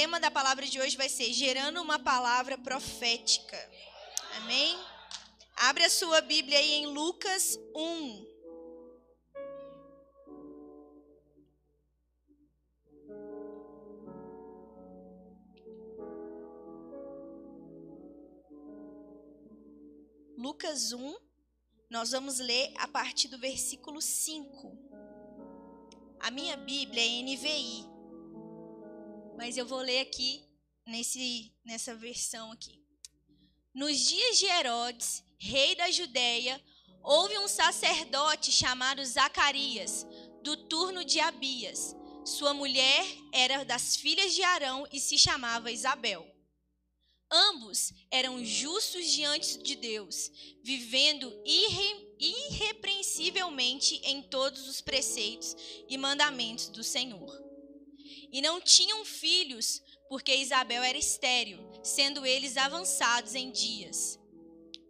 tema da palavra de hoje vai ser gerando uma palavra profética. Amém? Abre a sua Bíblia aí em Lucas 1. Lucas 1, nós vamos ler a partir do versículo 5. A minha Bíblia é NVI, mas eu vou ler aqui nesse, nessa versão aqui. Nos dias de Herodes, rei da Judéia, houve um sacerdote chamado Zacarias, do turno de Abias. Sua mulher era das filhas de Arão e se chamava Isabel. Ambos eram justos diante de Deus, vivendo irre, irrepreensivelmente em todos os preceitos e mandamentos do Senhor. E não tinham filhos, porque Isabel era estéril, sendo eles avançados em dias.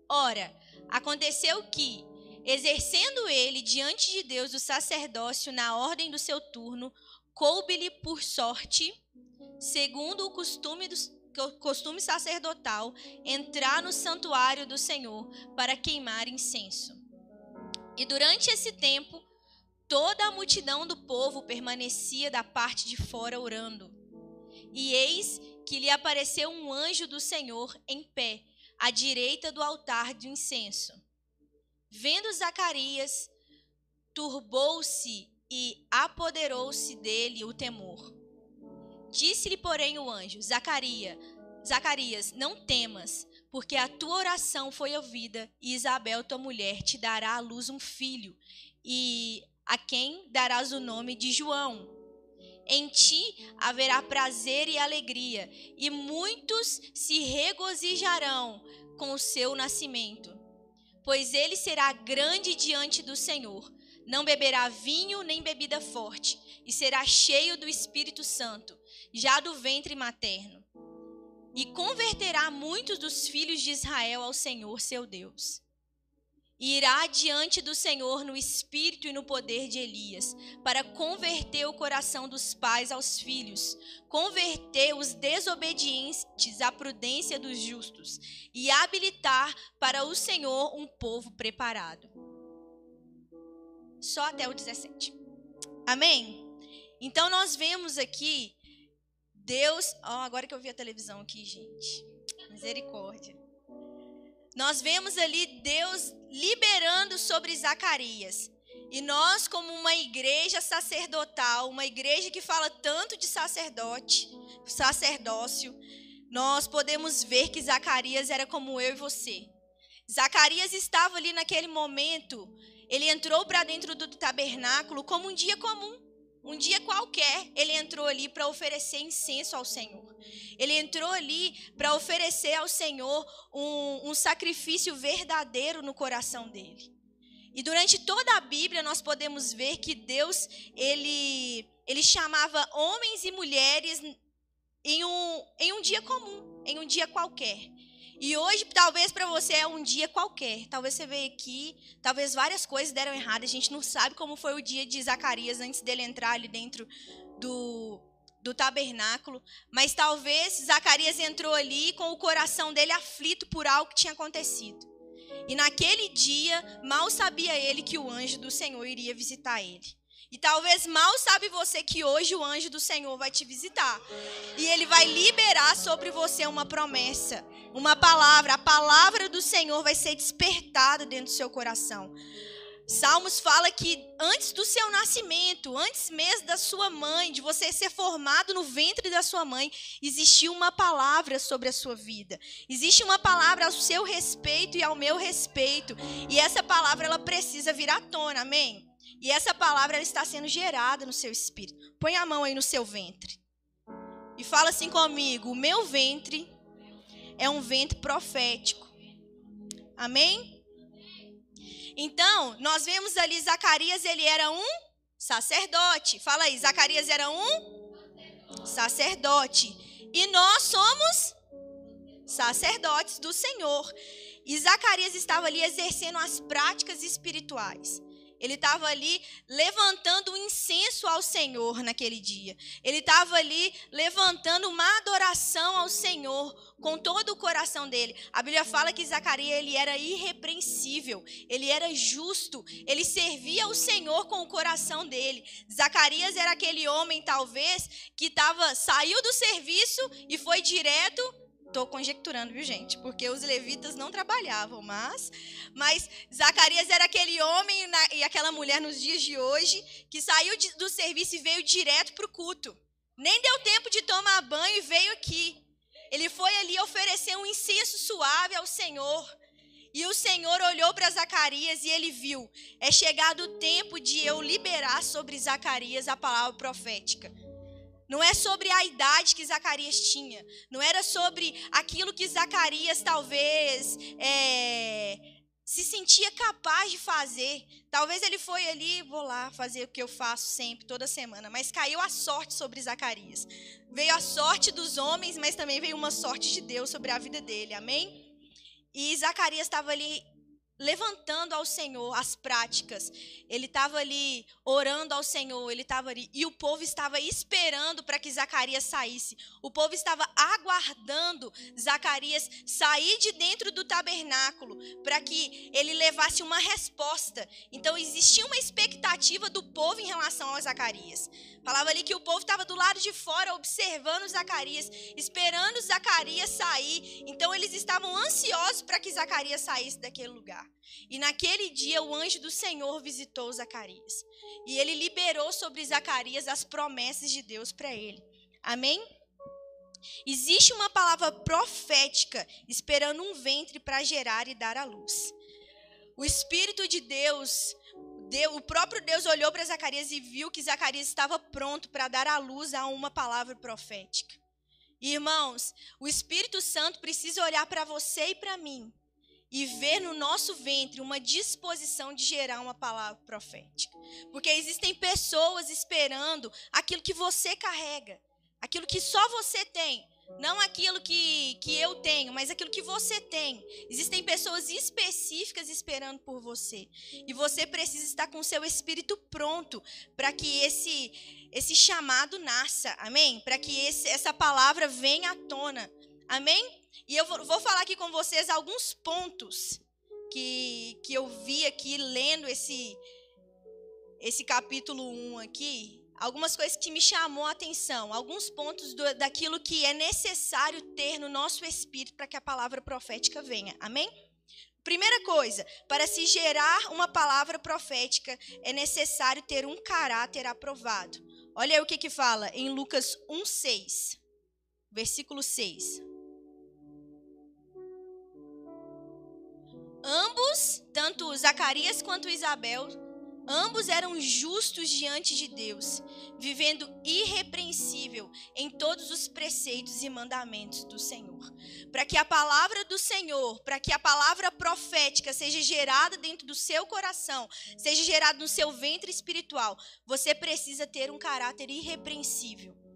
Ora, aconteceu que, exercendo ele diante de Deus o sacerdócio na ordem do seu turno, coube-lhe por sorte, segundo o costume costume sacerdotal, entrar no santuário do Senhor para queimar incenso. E durante esse tempo, toda a multidão do povo permanecia da parte de fora orando. E eis que lhe apareceu um anjo do Senhor em pé, à direita do altar de incenso. Vendo Zacarias, turbou-se e apoderou-se dele o temor. Disse-lhe, porém, o anjo: Zacarias, Zacarias, não temas, porque a tua oração foi ouvida, e Isabel, tua mulher, te dará à luz um filho, e a quem darás o nome de João. Em ti haverá prazer e alegria, e muitos se regozijarão com o seu nascimento, pois ele será grande diante do Senhor. Não beberá vinho nem bebida forte, e será cheio do Espírito Santo já do ventre materno, e converterá muitos dos filhos de Israel ao Senhor seu Deus. Irá diante do Senhor no espírito e no poder de Elias, para converter o coração dos pais aos filhos, converter os desobedientes à prudência dos justos e habilitar para o Senhor um povo preparado. Só até o 17. Amém? Então nós vemos aqui Deus, oh, agora que eu vi a televisão aqui, gente. Misericórdia. Nós vemos ali Deus liberando sobre Zacarias. E nós, como uma igreja sacerdotal, uma igreja que fala tanto de sacerdote, sacerdócio, nós podemos ver que Zacarias era como eu e você. Zacarias estava ali naquele momento, ele entrou para dentro do tabernáculo como um dia comum. Um dia qualquer, ele entrou ali para oferecer incenso ao Senhor. Ele entrou ali para oferecer ao Senhor um, um sacrifício verdadeiro no coração dele. E durante toda a Bíblia nós podemos ver que Deus ele, ele chamava homens e mulheres em um, em um dia comum, em um dia qualquer. E hoje, talvez para você é um dia qualquer. Talvez você veio aqui, talvez várias coisas deram errado. A gente não sabe como foi o dia de Zacarias antes dele entrar ali dentro do, do tabernáculo. Mas talvez Zacarias entrou ali com o coração dele aflito por algo que tinha acontecido. E naquele dia, mal sabia ele que o anjo do Senhor iria visitar ele. E talvez mal sabe você que hoje o anjo do Senhor vai te visitar. E ele vai liberar sobre você uma promessa, uma palavra. A palavra do Senhor vai ser despertada dentro do seu coração. Salmos fala que antes do seu nascimento, antes mesmo da sua mãe, de você ser formado no ventre da sua mãe, existiu uma palavra sobre a sua vida. Existe uma palavra ao seu respeito e ao meu respeito. E essa palavra ela precisa vir à tona, amém? E essa palavra ela está sendo gerada no seu espírito. Põe a mão aí no seu ventre. E fala assim comigo: o meu ventre é um ventre profético. Amém? Então, nós vemos ali Zacarias, ele era um sacerdote. Fala aí, Zacarias era um sacerdote. E nós somos sacerdotes do Senhor. E Zacarias estava ali exercendo as práticas espirituais. Ele estava ali levantando um incenso ao Senhor naquele dia. Ele estava ali levantando uma adoração ao Senhor com todo o coração dele. A Bíblia fala que Zacarias ele era irrepreensível, ele era justo, ele servia ao Senhor com o coração dele. Zacarias era aquele homem talvez que tava saiu do serviço e foi direto Estou conjecturando, viu, gente? Porque os levitas não trabalhavam, mas, mas Zacarias era aquele homem e aquela mulher nos dias de hoje que saiu do serviço e veio direto para o culto. Nem deu tempo de tomar banho e veio aqui. Ele foi ali oferecer um incenso suave ao Senhor. E o Senhor olhou para Zacarias e ele viu: é chegado o tempo de eu liberar sobre Zacarias a palavra profética. Não é sobre a idade que Zacarias tinha. Não era sobre aquilo que Zacarias talvez é, se sentia capaz de fazer. Talvez ele foi ali, vou lá fazer o que eu faço sempre, toda semana. Mas caiu a sorte sobre Zacarias. Veio a sorte dos homens, mas também veio uma sorte de Deus sobre a vida dele. Amém? E Zacarias estava ali levantando ao Senhor as práticas. Ele estava ali orando ao Senhor, ele estava ali e o povo estava esperando para que Zacarias saísse. O povo estava aguardando Zacarias sair de dentro do tabernáculo para que ele levasse uma resposta. Então existia uma expectativa do povo em relação a Zacarias. Falava ali que o povo estava do lado de fora observando Zacarias, esperando Zacarias sair. Então eles estavam ansiosos para que Zacarias saísse daquele lugar. E naquele dia o anjo do Senhor visitou Zacarias. E ele liberou sobre Zacarias as promessas de Deus para ele. Amém? Existe uma palavra profética esperando um ventre para gerar e dar à luz. O Espírito de Deus, Deus o próprio Deus olhou para Zacarias e viu que Zacarias estava pronto para dar à luz a uma palavra profética. Irmãos, o Espírito Santo precisa olhar para você e para mim e ver no nosso ventre uma disposição de gerar uma palavra profética. Porque existem pessoas esperando aquilo que você carrega, aquilo que só você tem. Não aquilo que, que eu tenho, mas aquilo que você tem. Existem pessoas específicas esperando por você. E você precisa estar com o seu espírito pronto para que esse, esse chamado nasça. Amém? Para que esse, essa palavra venha à tona. Amém? E eu vou falar aqui com vocês alguns pontos que, que eu vi aqui lendo esse, esse capítulo 1 aqui. Algumas coisas que me chamou a atenção, alguns pontos do, daquilo que é necessário ter no nosso espírito para que a palavra profética venha. Amém? Primeira coisa, para se gerar uma palavra profética, é necessário ter um caráter aprovado. Olha aí o que que fala em Lucas 1:6. Versículo 6. Ambos, tanto Zacarias quanto Isabel, ambos eram justos diante de Deus, vivendo irrepreensível em todos os preceitos e mandamentos do Senhor. Para que a palavra do Senhor, para que a palavra profética seja gerada dentro do seu coração, seja gerada no seu ventre espiritual, você precisa ter um caráter irrepreensível.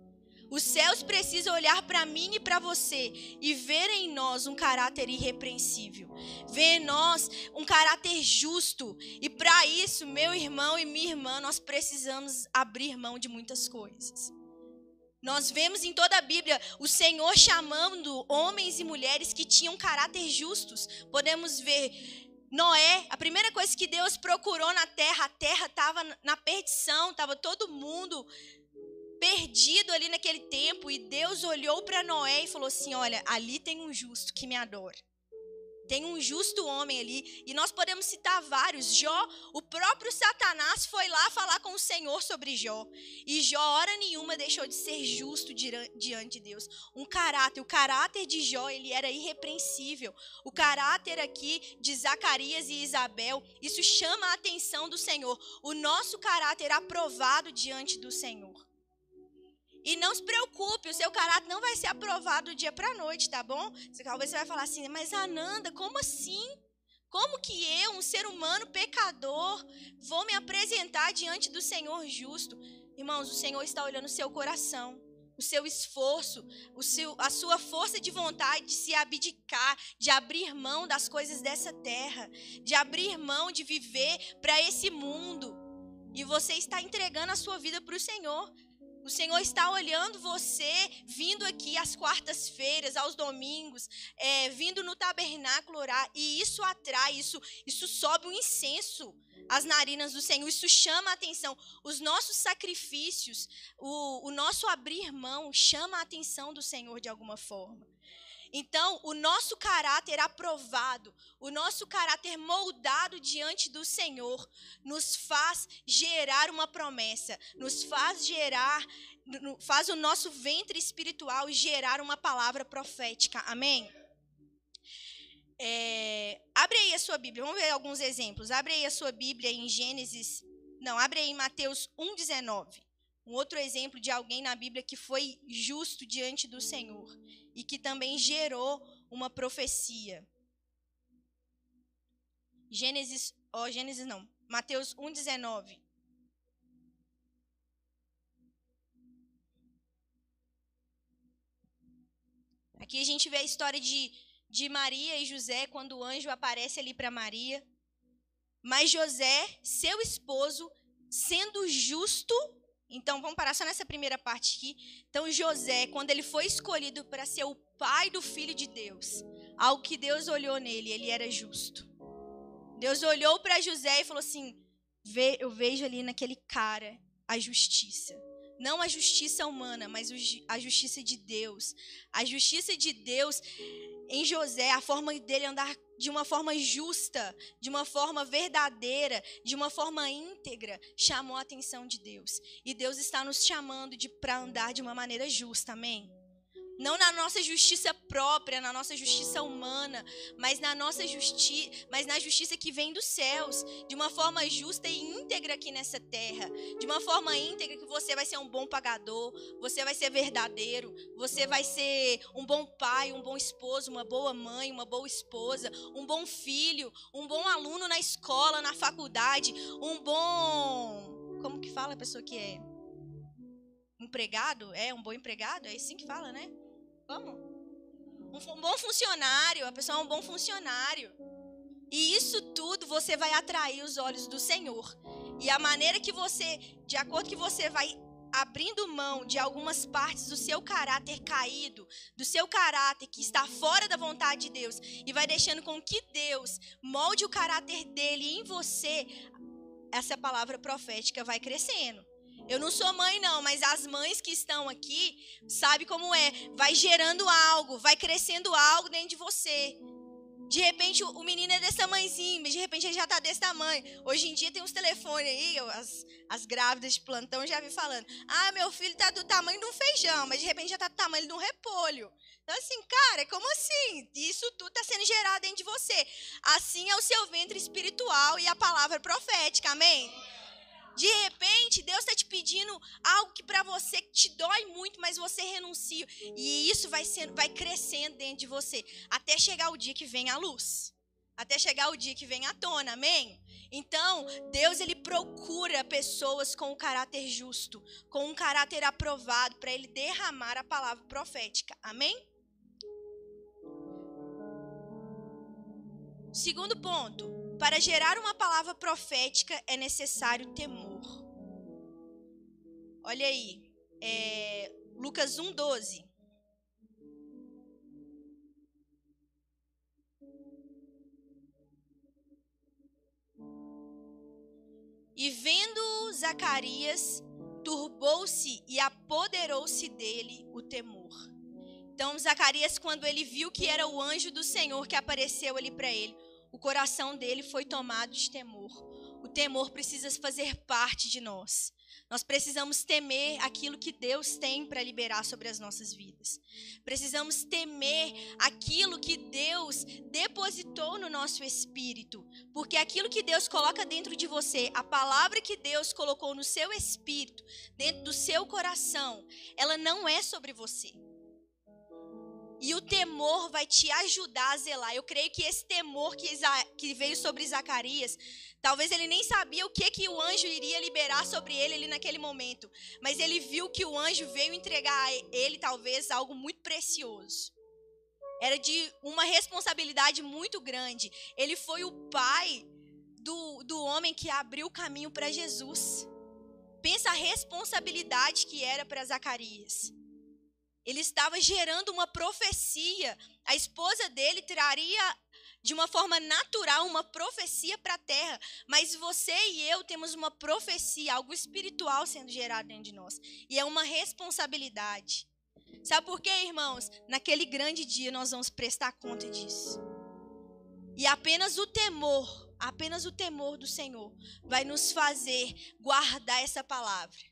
Os céus precisam olhar para mim e para você e ver em nós um caráter irrepreensível. Ver em nós um caráter justo. E para isso, meu irmão e minha irmã, nós precisamos abrir mão de muitas coisas. Nós vemos em toda a Bíblia o Senhor chamando homens e mulheres que tinham caráter justos. Podemos ver Noé, a primeira coisa que Deus procurou na terra, a terra estava na perdição, estava todo mundo perdido ali naquele tempo e Deus olhou para Noé e falou assim: Olha, ali tem um justo que me adora. Tem um justo homem ali, e nós podemos citar vários. Jó, o próprio Satanás foi lá falar com o Senhor sobre Jó. E Jó, hora nenhuma, deixou de ser justo diante de Deus. Um caráter, o caráter de Jó, ele era irrepreensível. O caráter aqui de Zacarias e Isabel, isso chama a atenção do Senhor. O nosso caráter aprovado diante do Senhor. E não se preocupe, o seu caráter não vai ser aprovado do dia para noite, tá bom? Talvez você vai falar assim, mas Ananda, como assim? Como que eu, um ser humano pecador, vou me apresentar diante do Senhor justo? Irmãos, o Senhor está olhando o seu coração. o seu esforço, o seu, a sua força de vontade de se abdicar, de abrir mão das coisas dessa terra, de abrir mão de viver para esse mundo. E você está entregando a sua vida para o Senhor. O Senhor está olhando você vindo aqui às quartas-feiras, aos domingos, é, vindo no tabernáculo orar, e isso atrai, isso, isso sobe um incenso às narinas do Senhor, isso chama a atenção. Os nossos sacrifícios, o, o nosso abrir mão, chama a atenção do Senhor de alguma forma. Então, o nosso caráter aprovado, o nosso caráter moldado diante do Senhor, nos faz gerar uma promessa, nos faz gerar, faz o nosso ventre espiritual gerar uma palavra profética. Amém? É, abre aí a sua Bíblia, vamos ver alguns exemplos. Abre aí a sua Bíblia em Gênesis. Não, abre aí em Mateus 1,19. Um outro exemplo de alguém na Bíblia que foi justo diante do Senhor e que também gerou uma profecia. Gênesis, oh, Gênesis não, Mateus 1:19. Aqui a gente vê a história de, de Maria e José quando o anjo aparece ali para Maria. Mas José, seu esposo, sendo justo então, vamos parar só nessa primeira parte aqui. Então, José, quando ele foi escolhido para ser o pai do filho de Deus, ao que Deus olhou nele, ele era justo. Deus olhou para José e falou assim: Eu vejo ali naquele cara a justiça. Não a justiça humana, mas a justiça de Deus. A justiça de Deus em José, a forma dele andar de uma forma justa, de uma forma verdadeira, de uma forma íntegra, chamou a atenção de Deus. E Deus está nos chamando de para andar de uma maneira justa, amém? Não na nossa justiça própria, na nossa justiça humana, mas na nossa justiça, mas na justiça que vem dos céus, de uma forma justa e íntegra aqui nessa terra, de uma forma íntegra que você vai ser um bom pagador, você vai ser verdadeiro, você vai ser um bom pai, um bom esposo, uma boa mãe, uma boa esposa, um bom filho, um bom aluno na escola, na faculdade, um bom, como que fala a pessoa que é empregado? É um bom empregado? É assim que fala, né? Como? Um bom funcionário, a pessoa é um bom funcionário. E isso tudo você vai atrair os olhos do Senhor. E a maneira que você, de acordo que você vai abrindo mão de algumas partes do seu caráter caído, do seu caráter que está fora da vontade de Deus, e vai deixando com que Deus molde o caráter dele em você, essa palavra profética vai crescendo. Eu não sou mãe, não, mas as mães que estão aqui, sabe como é? Vai gerando algo, vai crescendo algo dentro de você. De repente o menino é desse tamanhozinho, mas de repente ele já está desse tamanho. Hoje em dia tem uns telefones aí, as, as grávidas de plantão já vi falando. Ah, meu filho está do tamanho de um feijão, mas de repente já está do tamanho de um repolho. Então, assim, cara, como assim? Isso tudo está sendo gerado dentro de você. Assim é o seu ventre espiritual e a palavra profética, amém? De repente, Deus está te pedindo algo que para você te dói muito, mas você renuncia. E isso vai, sendo, vai crescendo dentro de você. Até chegar o dia que vem a luz. Até chegar o dia que vem à tona, amém? Então, Deus ele procura pessoas com um caráter justo, com um caráter aprovado, para ele derramar a palavra profética, amém? Segundo ponto, para gerar uma palavra profética é necessário temor. Olha aí, é, Lucas 1,12. E vendo Zacarias, turbou-se e apoderou-se dele o temor. Então, Zacarias, quando ele viu que era o anjo do Senhor que apareceu ali para ele, o coração dele foi tomado de temor. O temor precisa fazer parte de nós. Nós precisamos temer aquilo que Deus tem para liberar sobre as nossas vidas. Precisamos temer aquilo que Deus depositou no nosso espírito. Porque aquilo que Deus coloca dentro de você, a palavra que Deus colocou no seu espírito, dentro do seu coração, ela não é sobre você. E o temor vai te ajudar a zelar. Eu creio que esse temor que, que veio sobre Zacarias, talvez ele nem sabia o que, que o anjo iria liberar sobre ele ali naquele momento. Mas ele viu que o anjo veio entregar a ele, talvez, algo muito precioso. Era de uma responsabilidade muito grande. Ele foi o pai do, do homem que abriu o caminho para Jesus. Pensa a responsabilidade que era para Zacarias. Ele estava gerando uma profecia. A esposa dele traria de uma forma natural uma profecia para a terra, mas você e eu temos uma profecia, algo espiritual sendo gerado dentro de nós, e é uma responsabilidade. Sabe por quê, irmãos? Naquele grande dia nós vamos prestar conta disso. E apenas o temor, apenas o temor do Senhor vai nos fazer guardar essa palavra.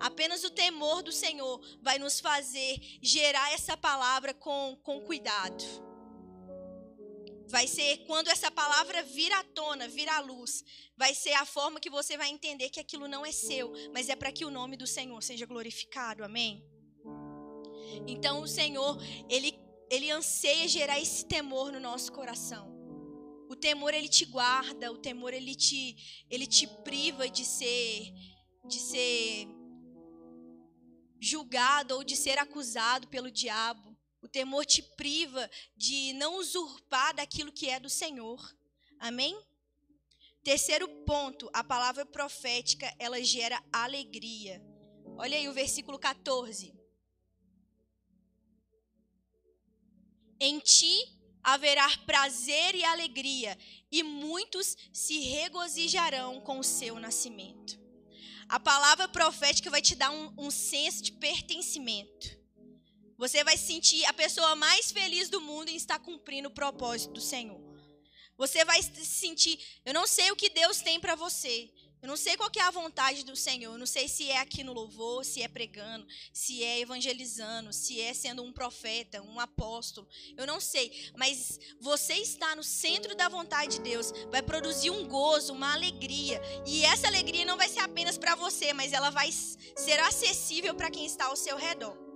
Apenas o temor do Senhor vai nos fazer gerar essa palavra com, com cuidado. Vai ser quando essa palavra vir à tona, vir à luz, vai ser a forma que você vai entender que aquilo não é seu, mas é para que o nome do Senhor seja glorificado. Amém? Então o Senhor, ele, ele anseia gerar esse temor no nosso coração. O temor ele te guarda, o temor ele te, ele te priva de ser de ser julgado ou de ser acusado pelo diabo. O temor te priva de não usurpar daquilo que é do Senhor. Amém? Terceiro ponto, a palavra profética, ela gera alegria. Olha aí o versículo 14. Em ti haverá prazer e alegria, e muitos se regozijarão com o seu nascimento. A palavra profética vai te dar um, um senso de pertencimento. Você vai sentir a pessoa mais feliz do mundo em estar cumprindo o propósito do Senhor. Você vai se sentir, eu não sei o que Deus tem para você, eu não sei qual é a vontade do Senhor. Eu não sei se é aqui no louvor, se é pregando, se é evangelizando, se é sendo um profeta, um apóstolo. Eu não sei. Mas você está no centro da vontade de Deus. Vai produzir um gozo, uma alegria. E essa alegria não vai ser apenas para você, mas ela vai ser acessível para quem está ao seu redor.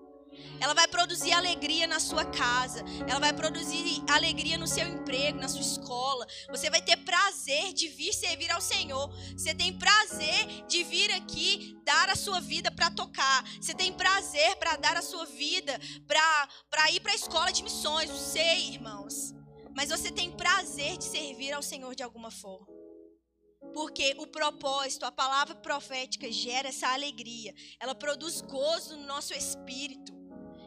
Ela vai produzir alegria na sua casa. Ela vai produzir alegria no seu emprego, na sua escola. Você vai ter prazer de vir servir ao Senhor. Você tem prazer de vir aqui dar a sua vida para tocar. Você tem prazer para dar a sua vida para ir para a escola de missões. Não sei, irmãos. Mas você tem prazer de servir ao Senhor de alguma forma. Porque o propósito, a palavra profética gera essa alegria. Ela produz gozo no nosso espírito.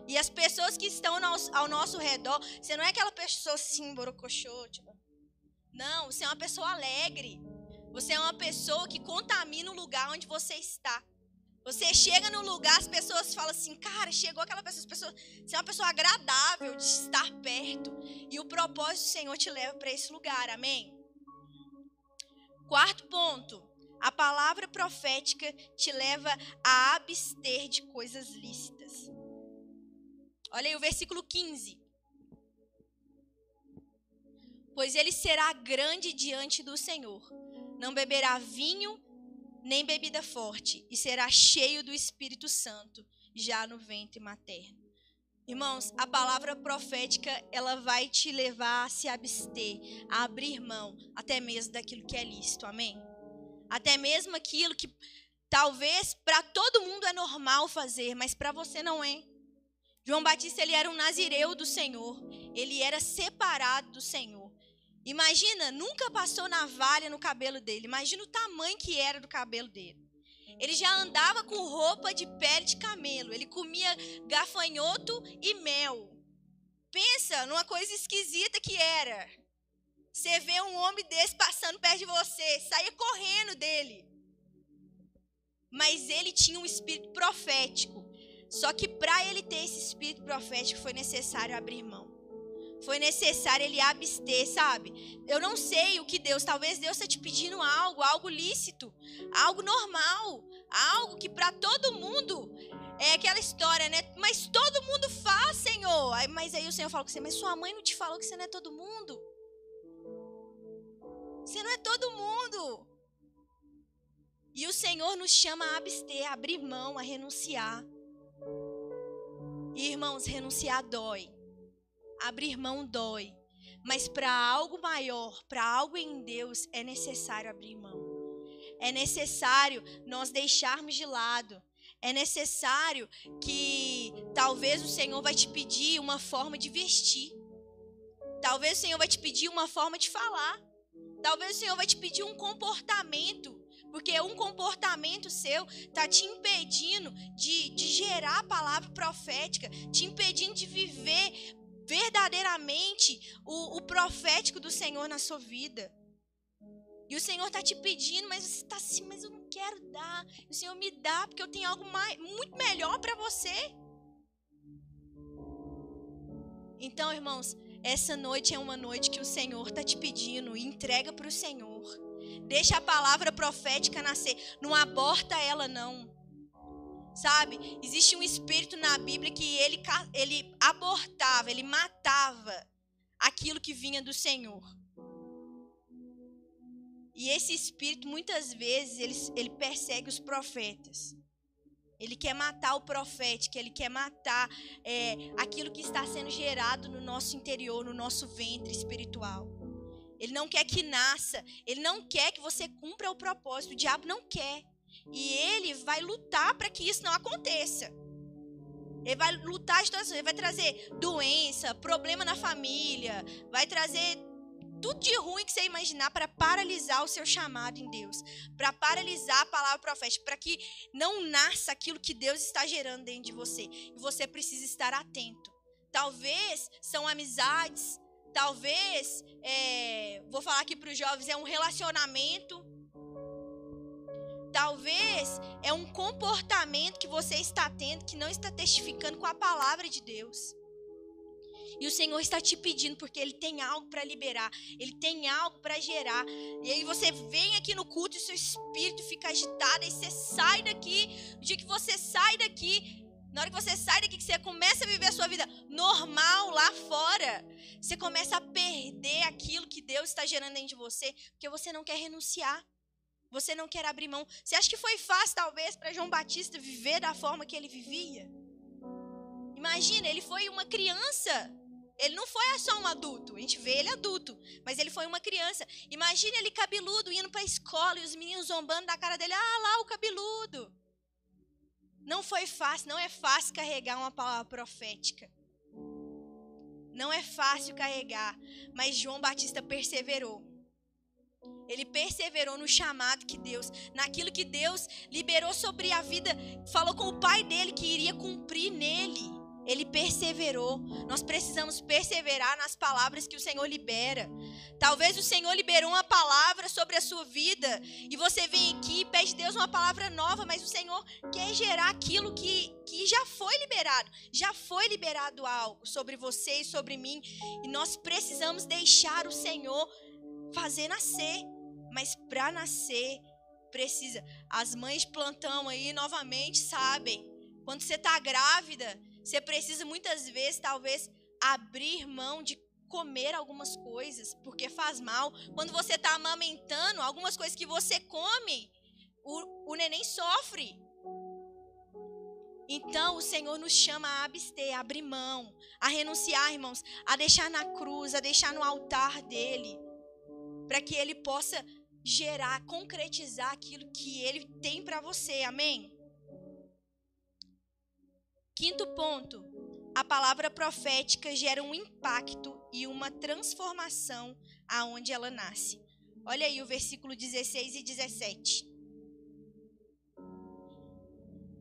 E as pessoas que estão ao nosso redor, você não é aquela pessoa assim, borocochô, tipo. Não, você é uma pessoa alegre. Você é uma pessoa que contamina o lugar onde você está. Você chega no lugar, as pessoas falam assim, cara, chegou aquela pessoa, as pessoas, você é uma pessoa agradável de estar perto. E o propósito do Senhor te leva para esse lugar, amém? Quarto ponto, a palavra profética te leva a abster de coisas lícitas. Olha aí o versículo 15. Pois ele será grande diante do Senhor, não beberá vinho nem bebida forte, e será cheio do Espírito Santo, já no ventre materno. Irmãos, a palavra profética, ela vai te levar a se abster, a abrir mão, até mesmo daquilo que é lícito, amém? Até mesmo aquilo que talvez para todo mundo é normal fazer, mas para você não é. João Batista ele era um nazireu do Senhor. Ele era separado do Senhor. Imagina, nunca passou navalha no cabelo dele. Imagina o tamanho que era do cabelo dele. Ele já andava com roupa de pele de camelo. Ele comia gafanhoto e mel. Pensa numa coisa esquisita que era. Você vê um homem desse passando perto de você, saia correndo dele. Mas ele tinha um espírito profético. Só que para ele ter esse espírito profético foi necessário abrir mão. Foi necessário ele abster, sabe? Eu não sei o que Deus, talvez Deus está te pedindo algo, algo lícito, algo normal, algo que para todo mundo é aquela história, né? Mas todo mundo faz, Senhor. Mas aí o Senhor fala com você, mas sua mãe não te falou que você não é todo mundo? Você não é todo mundo. E o Senhor nos chama a abster, a abrir mão, a renunciar. E, irmãos, renunciar dói. abrir mão dói. Mas para algo maior, para algo em Deus, é necessário abrir mão. É necessário nós deixarmos de lado. É necessário que talvez o Senhor vai te pedir uma forma de vestir. Talvez o Senhor vai te pedir uma forma de falar. Talvez o Senhor vai te pedir um comportamento porque um comportamento seu está te impedindo de, de gerar a palavra profética, te impedindo de viver verdadeiramente o, o profético do Senhor na sua vida. E o Senhor está te pedindo, mas você está assim, mas eu não quero dar. O Senhor me dá, porque eu tenho algo mais, muito melhor para você. Então, irmãos, essa noite é uma noite que o Senhor está te pedindo, entrega para o Senhor. Deixa a palavra profética nascer. Não aborta ela, não. Sabe? Existe um espírito na Bíblia que ele, ele abortava, ele matava aquilo que vinha do Senhor. E esse espírito, muitas vezes, ele, ele persegue os profetas. Ele quer matar o profético, ele quer matar é, aquilo que está sendo gerado no nosso interior, no nosso ventre espiritual. Ele não quer que nasça. Ele não quer que você cumpra o propósito. O diabo não quer. E ele vai lutar para que isso não aconteça. Ele vai lutar de todas ele vai trazer doença, problema na família, vai trazer tudo de ruim que você imaginar para paralisar o seu chamado em Deus, para paralisar a palavra profética, para que não nasça aquilo que Deus está gerando dentro de você. E você precisa estar atento. Talvez são amizades, Talvez, é, vou falar aqui para os jovens, é um relacionamento. Talvez é um comportamento que você está tendo que não está testificando com a palavra de Deus. E o Senhor está te pedindo porque Ele tem algo para liberar, Ele tem algo para gerar. E aí você vem aqui no culto e seu espírito fica agitado, e você sai daqui. O dia que você sai daqui, na hora que você sai daqui, que você começa a viver a sua vida normal lá fora, você começa a perder aquilo que Deus está gerando dentro de você, porque você não quer renunciar. Você não quer abrir mão. Você acha que foi fácil, talvez, para João Batista viver da forma que ele vivia? Imagina, ele foi uma criança. Ele não foi só um adulto. A gente vê ele adulto, mas ele foi uma criança. Imagina ele cabeludo indo para a escola e os meninos zombando da cara dele. Ah, lá o cabeludo. Não foi fácil, não é fácil carregar uma palavra profética. Não é fácil carregar, mas João Batista perseverou. Ele perseverou no chamado que Deus, naquilo que Deus liberou sobre a vida, falou com o pai dele que iria cumprir nele. Ele perseverou. Nós precisamos perseverar nas palavras que o Senhor libera. Talvez o Senhor liberou uma palavra sobre a sua vida e você vem aqui e pede Deus uma palavra nova, mas o Senhor quer gerar aquilo que, que já foi liberado. Já foi liberado algo sobre você e sobre mim e nós precisamos deixar o Senhor fazer nascer. Mas para nascer, precisa. As mães plantão aí novamente sabem. Quando você está grávida, você precisa muitas vezes, talvez, abrir mão de comer algumas coisas, porque faz mal. Quando você está amamentando, algumas coisas que você come, o, o neném sofre. Então o Senhor nos chama a abster, a abrir mão, a renunciar, irmãos, a deixar na cruz, a deixar no altar dele, para que ele possa gerar, concretizar aquilo que ele tem para você. Amém? Quinto ponto, a palavra profética gera um impacto e uma transformação aonde ela nasce. Olha aí o versículo 16 e 17.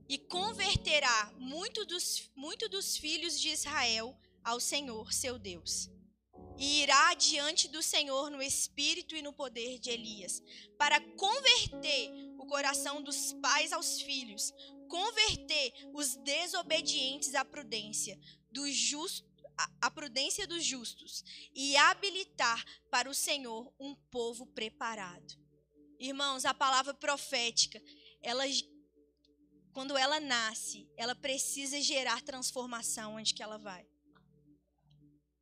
E converterá muito dos, muito dos filhos de Israel ao Senhor, seu Deus. E irá diante do Senhor no espírito e no poder de Elias, para converter o coração dos pais aos filhos, converter os desobedientes à prudência, do a prudência dos justos e habilitar para o Senhor um povo preparado. Irmãos, a palavra profética, ela quando ela nasce, ela precisa gerar transformação onde que ela vai.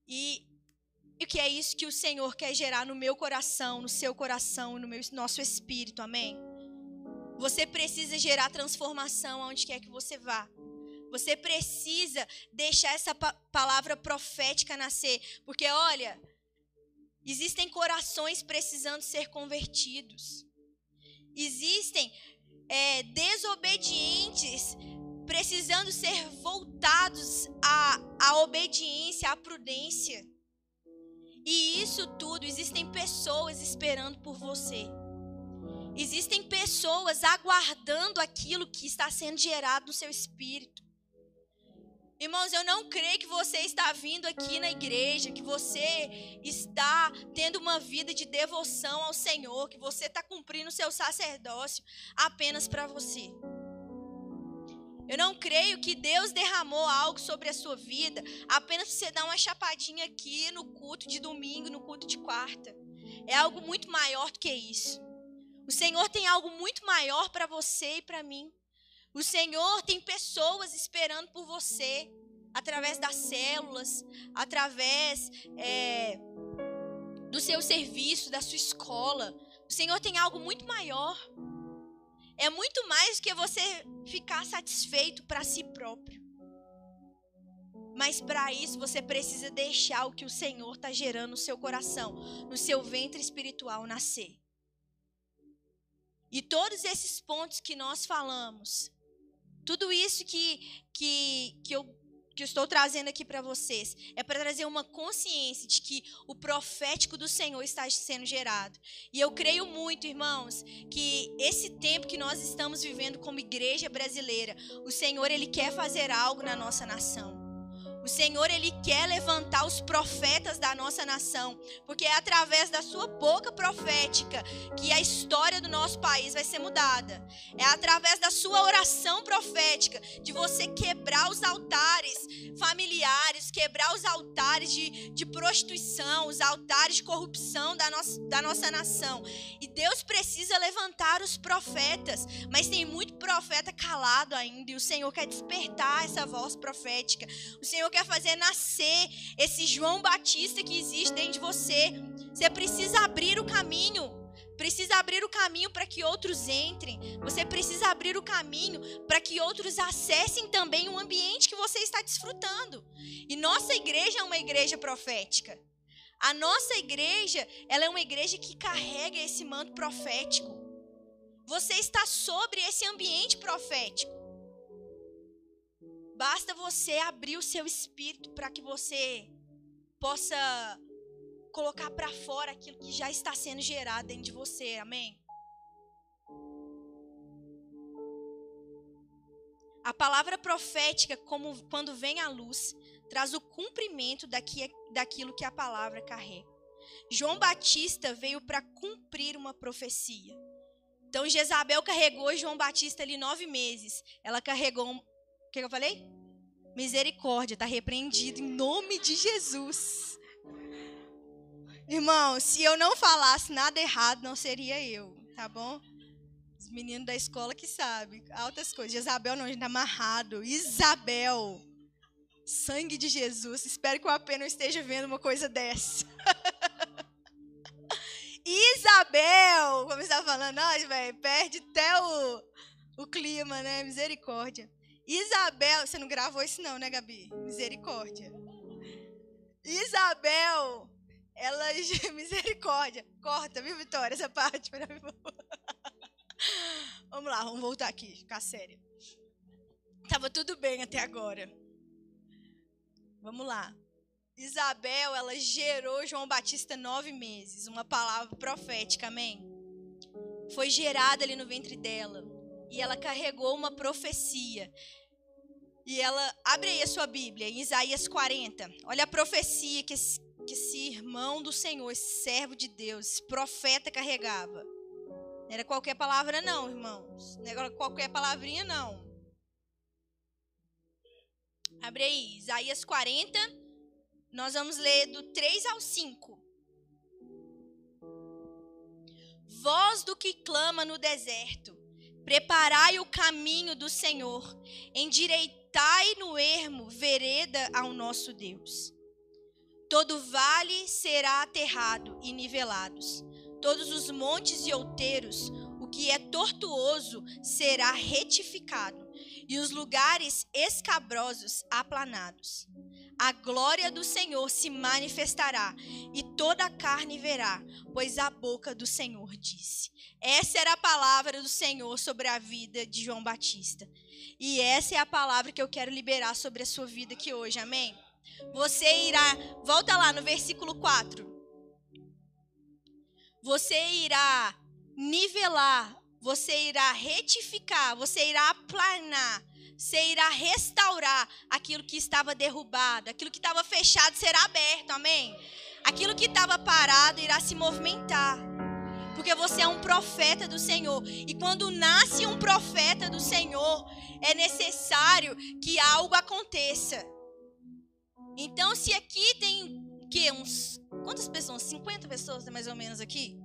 E o que é isso que o Senhor quer gerar no meu coração, no seu coração, no meu, nosso espírito, amém? Você precisa gerar transformação aonde quer que você vá. Você precisa deixar essa pa palavra profética nascer. Porque, olha, existem corações precisando ser convertidos. Existem é, desobedientes precisando ser voltados à, à obediência, à prudência. E isso tudo, existem pessoas esperando por você. Existem pessoas aguardando aquilo que está sendo gerado no seu espírito. Irmãos, eu não creio que você está vindo aqui na igreja, que você está tendo uma vida de devoção ao Senhor, que você está cumprindo o seu sacerdócio apenas para você. Eu não creio que Deus derramou algo sobre a sua vida apenas para você dar uma chapadinha aqui no culto de domingo, no culto de quarta. É algo muito maior do que isso. O Senhor tem algo muito maior para você e para mim. O Senhor tem pessoas esperando por você, através das células, através é, do seu serviço, da sua escola. O Senhor tem algo muito maior. É muito mais do que você ficar satisfeito para si próprio. Mas para isso você precisa deixar o que o Senhor está gerando no seu coração, no seu ventre espiritual nascer. E todos esses pontos que nós falamos, tudo isso que, que, que eu que eu estou trazendo aqui para vocês é para trazer uma consciência de que o profético do Senhor está sendo gerado. E eu creio muito, irmãos, que esse tempo que nós estamos vivendo como igreja brasileira, o Senhor ele quer fazer algo na nossa nação. O Senhor ele quer levantar os profetas da nossa nação, porque é através da sua boca profética que a história do nosso país vai ser mudada. É através da sua oração profética de você quebrar os altares familiares, quebrar os altares de, de prostituição, os altares de corrupção da nossa, da nossa nação. E Deus precisa levantar os profetas, mas tem muito profeta calado ainda, e o Senhor quer despertar essa voz profética. O Senhor quer fazer nascer esse João Batista que existe dentro de você. Você precisa abrir o caminho. Precisa abrir o caminho para que outros entrem. Você precisa abrir o caminho para que outros acessem também o ambiente que você está desfrutando. E nossa igreja é uma igreja profética. A nossa igreja, ela é uma igreja que carrega esse manto profético. Você está sobre esse ambiente profético. Basta você abrir o seu espírito para que você possa colocar para fora aquilo que já está sendo gerado dentro de você. Amém? A palavra profética, como quando vem à luz, traz o cumprimento daqui, daquilo que a palavra carrega. João Batista veio para cumprir uma profecia. Então Jezabel carregou João Batista ali nove meses. Ela carregou que, que eu falei? Misericórdia, está repreendido em nome de Jesus. Irmão, se eu não falasse nada errado, não seria eu, tá bom? Os meninos da escola que sabem, altas coisas. Isabel não, a gente tá amarrado. Isabel, sangue de Jesus. Espero que o AP não esteja vendo uma coisa dessa. Isabel, como estava falando, nós, velho, perde até o, o clima, né? Misericórdia. Isabel, você não gravou isso não, né, Gabi? Misericórdia. Isabel, ela misericórdia. Corta, viu, Vitória, essa parte. Vamos lá, vamos voltar aqui, ficar séria. Tava tudo bem até agora. Vamos lá. Isabel, ela gerou João Batista nove meses, uma palavra profética, amém? Foi gerada ali no ventre dela e ela carregou uma profecia. E ela abre aí a sua Bíblia, em Isaías 40. Olha a profecia que esse, que esse irmão do Senhor, esse servo de Deus, esse profeta carregava. Não era qualquer palavra, não, irmãos. Não era qualquer palavrinha, não. Abre aí, Isaías 40. Nós vamos ler do 3 ao 5. Voz do que clama no deserto Preparai o caminho do Senhor, endireitai no ermo vereda ao nosso Deus. Todo vale será aterrado e nivelados, todos os montes e outeiros, o que é tortuoso será retificado, e os lugares escabrosos aplanados. A glória do Senhor se manifestará e toda a carne verá, pois a boca do Senhor disse. Essa era a palavra do Senhor sobre a vida de João Batista. E essa é a palavra que eu quero liberar sobre a sua vida aqui hoje, amém? Você irá, volta lá no versículo 4. Você irá nivelar, você irá retificar, você irá aplanar, você irá restaurar aquilo que estava derrubado, aquilo que estava fechado será aberto, amém? Aquilo que estava parado irá se movimentar. Porque você é um profeta do Senhor. E quando nasce um profeta do Senhor, é necessário que algo aconteça. Então, se aqui tem que uns quantas pessoas? 50 pessoas mais ou menos aqui?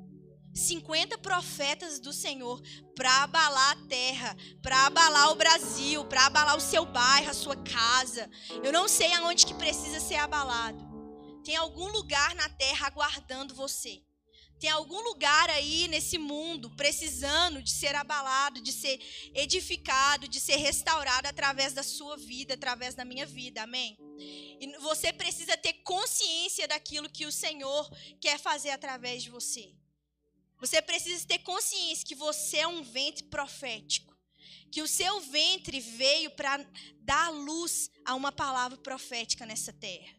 50 profetas do Senhor para abalar a terra, para abalar o Brasil, para abalar o seu bairro, a sua casa. Eu não sei aonde que precisa ser abalado. Tem algum lugar na terra aguardando você. Tem algum lugar aí nesse mundo precisando de ser abalado, de ser edificado, de ser restaurado através da sua vida, através da minha vida. Amém? E você precisa ter consciência daquilo que o Senhor quer fazer através de você. Você precisa ter consciência que você é um ventre profético. Que o seu ventre veio para dar luz a uma palavra profética nessa terra.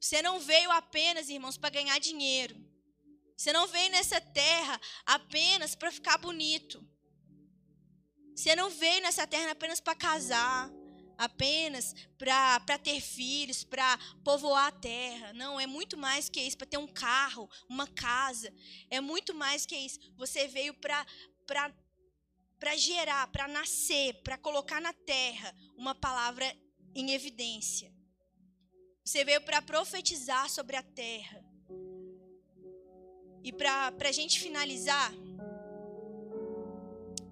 Você não veio apenas, irmãos, para ganhar dinheiro. Você não veio nessa terra apenas para ficar bonito. Você não veio nessa terra apenas para casar apenas para ter filhos, para povoar a terra. Não, é muito mais que isso, para ter um carro, uma casa. É muito mais que isso. Você veio para para gerar, para nascer, para colocar na terra uma palavra em evidência. Você veio para profetizar sobre a terra. E para a gente finalizar,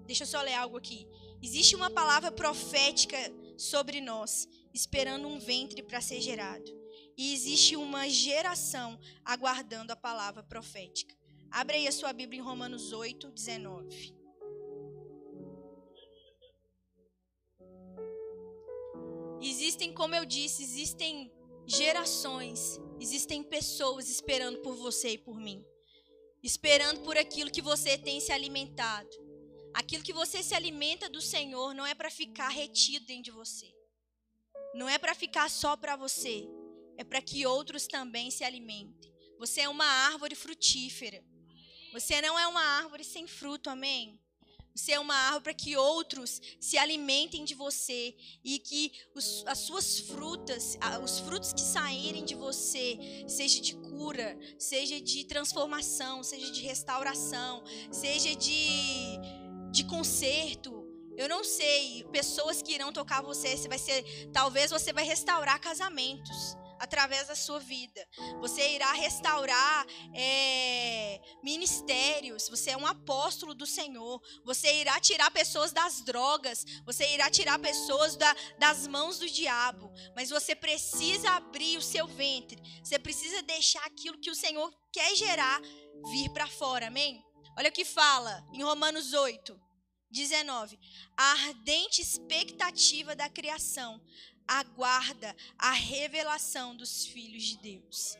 deixa eu só ler algo aqui. Existe uma palavra profética sobre nós, esperando um ventre para ser gerado. E existe uma geração aguardando a palavra profética. Abre aí a sua Bíblia em Romanos 8, 19. Existem, como eu disse, existem gerações, existem pessoas esperando por você e por mim, esperando por aquilo que você tem se alimentado Aquilo que você se alimenta do Senhor não é para ficar retido dentro de você. Não é para ficar só para você. É para que outros também se alimentem. Você é uma árvore frutífera. Você não é uma árvore sem fruto, amém? Você é uma árvore para que outros se alimentem de você e que os, as suas frutas, os frutos que saírem de você, seja de cura, seja de transformação, seja de restauração, seja de de conserto. Eu não sei, pessoas que irão tocar você, você vai ser, talvez você vai restaurar casamentos através da sua vida. Você irá restaurar é, ministérios. Você é um apóstolo do Senhor. Você irá tirar pessoas das drogas. Você irá tirar pessoas da, das mãos do diabo. Mas você precisa abrir o seu ventre. Você precisa deixar aquilo que o Senhor quer gerar vir para fora. Amém? Olha o que fala em Romanos 8. 19. A ardente expectativa da criação aguarda a revelação dos filhos de Deus.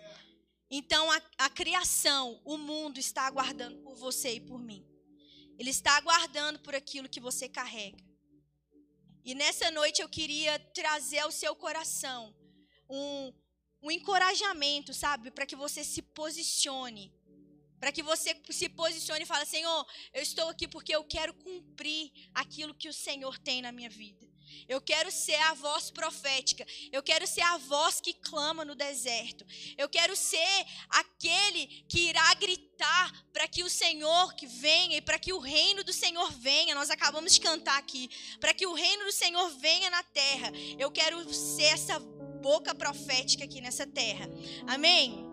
Então, a, a, criação, o mundo está aguardando por você e por mim. Ele está aguardando por aquilo que você carrega. E nessa noite eu queria trazer ao seu coração um, um encorajamento, sabe? Para que você se posicione para que você se posicione e fale: Senhor, eu estou aqui porque eu quero cumprir aquilo que o Senhor tem na minha vida. Eu quero ser a voz profética. Eu quero ser a voz que clama no deserto. Eu quero ser aquele que irá gritar para que o Senhor que venha e para que o reino do Senhor venha. Nós acabamos de cantar aqui. Para que o reino do Senhor venha na terra. Eu quero ser essa boca profética aqui nessa terra. Amém?